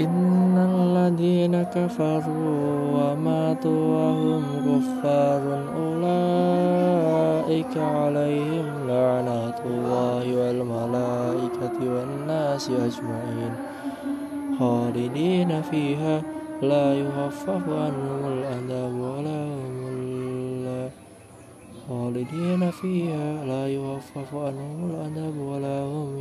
إن الذين كفروا وماتوا وهم كفار أولئك عليهم لعنة الله والملائكة والناس أجمعين خالدين فيها لا يخفف عنهم العذاب ولا هم خالدين فيها لا يخفف عنهم العذاب ولا هم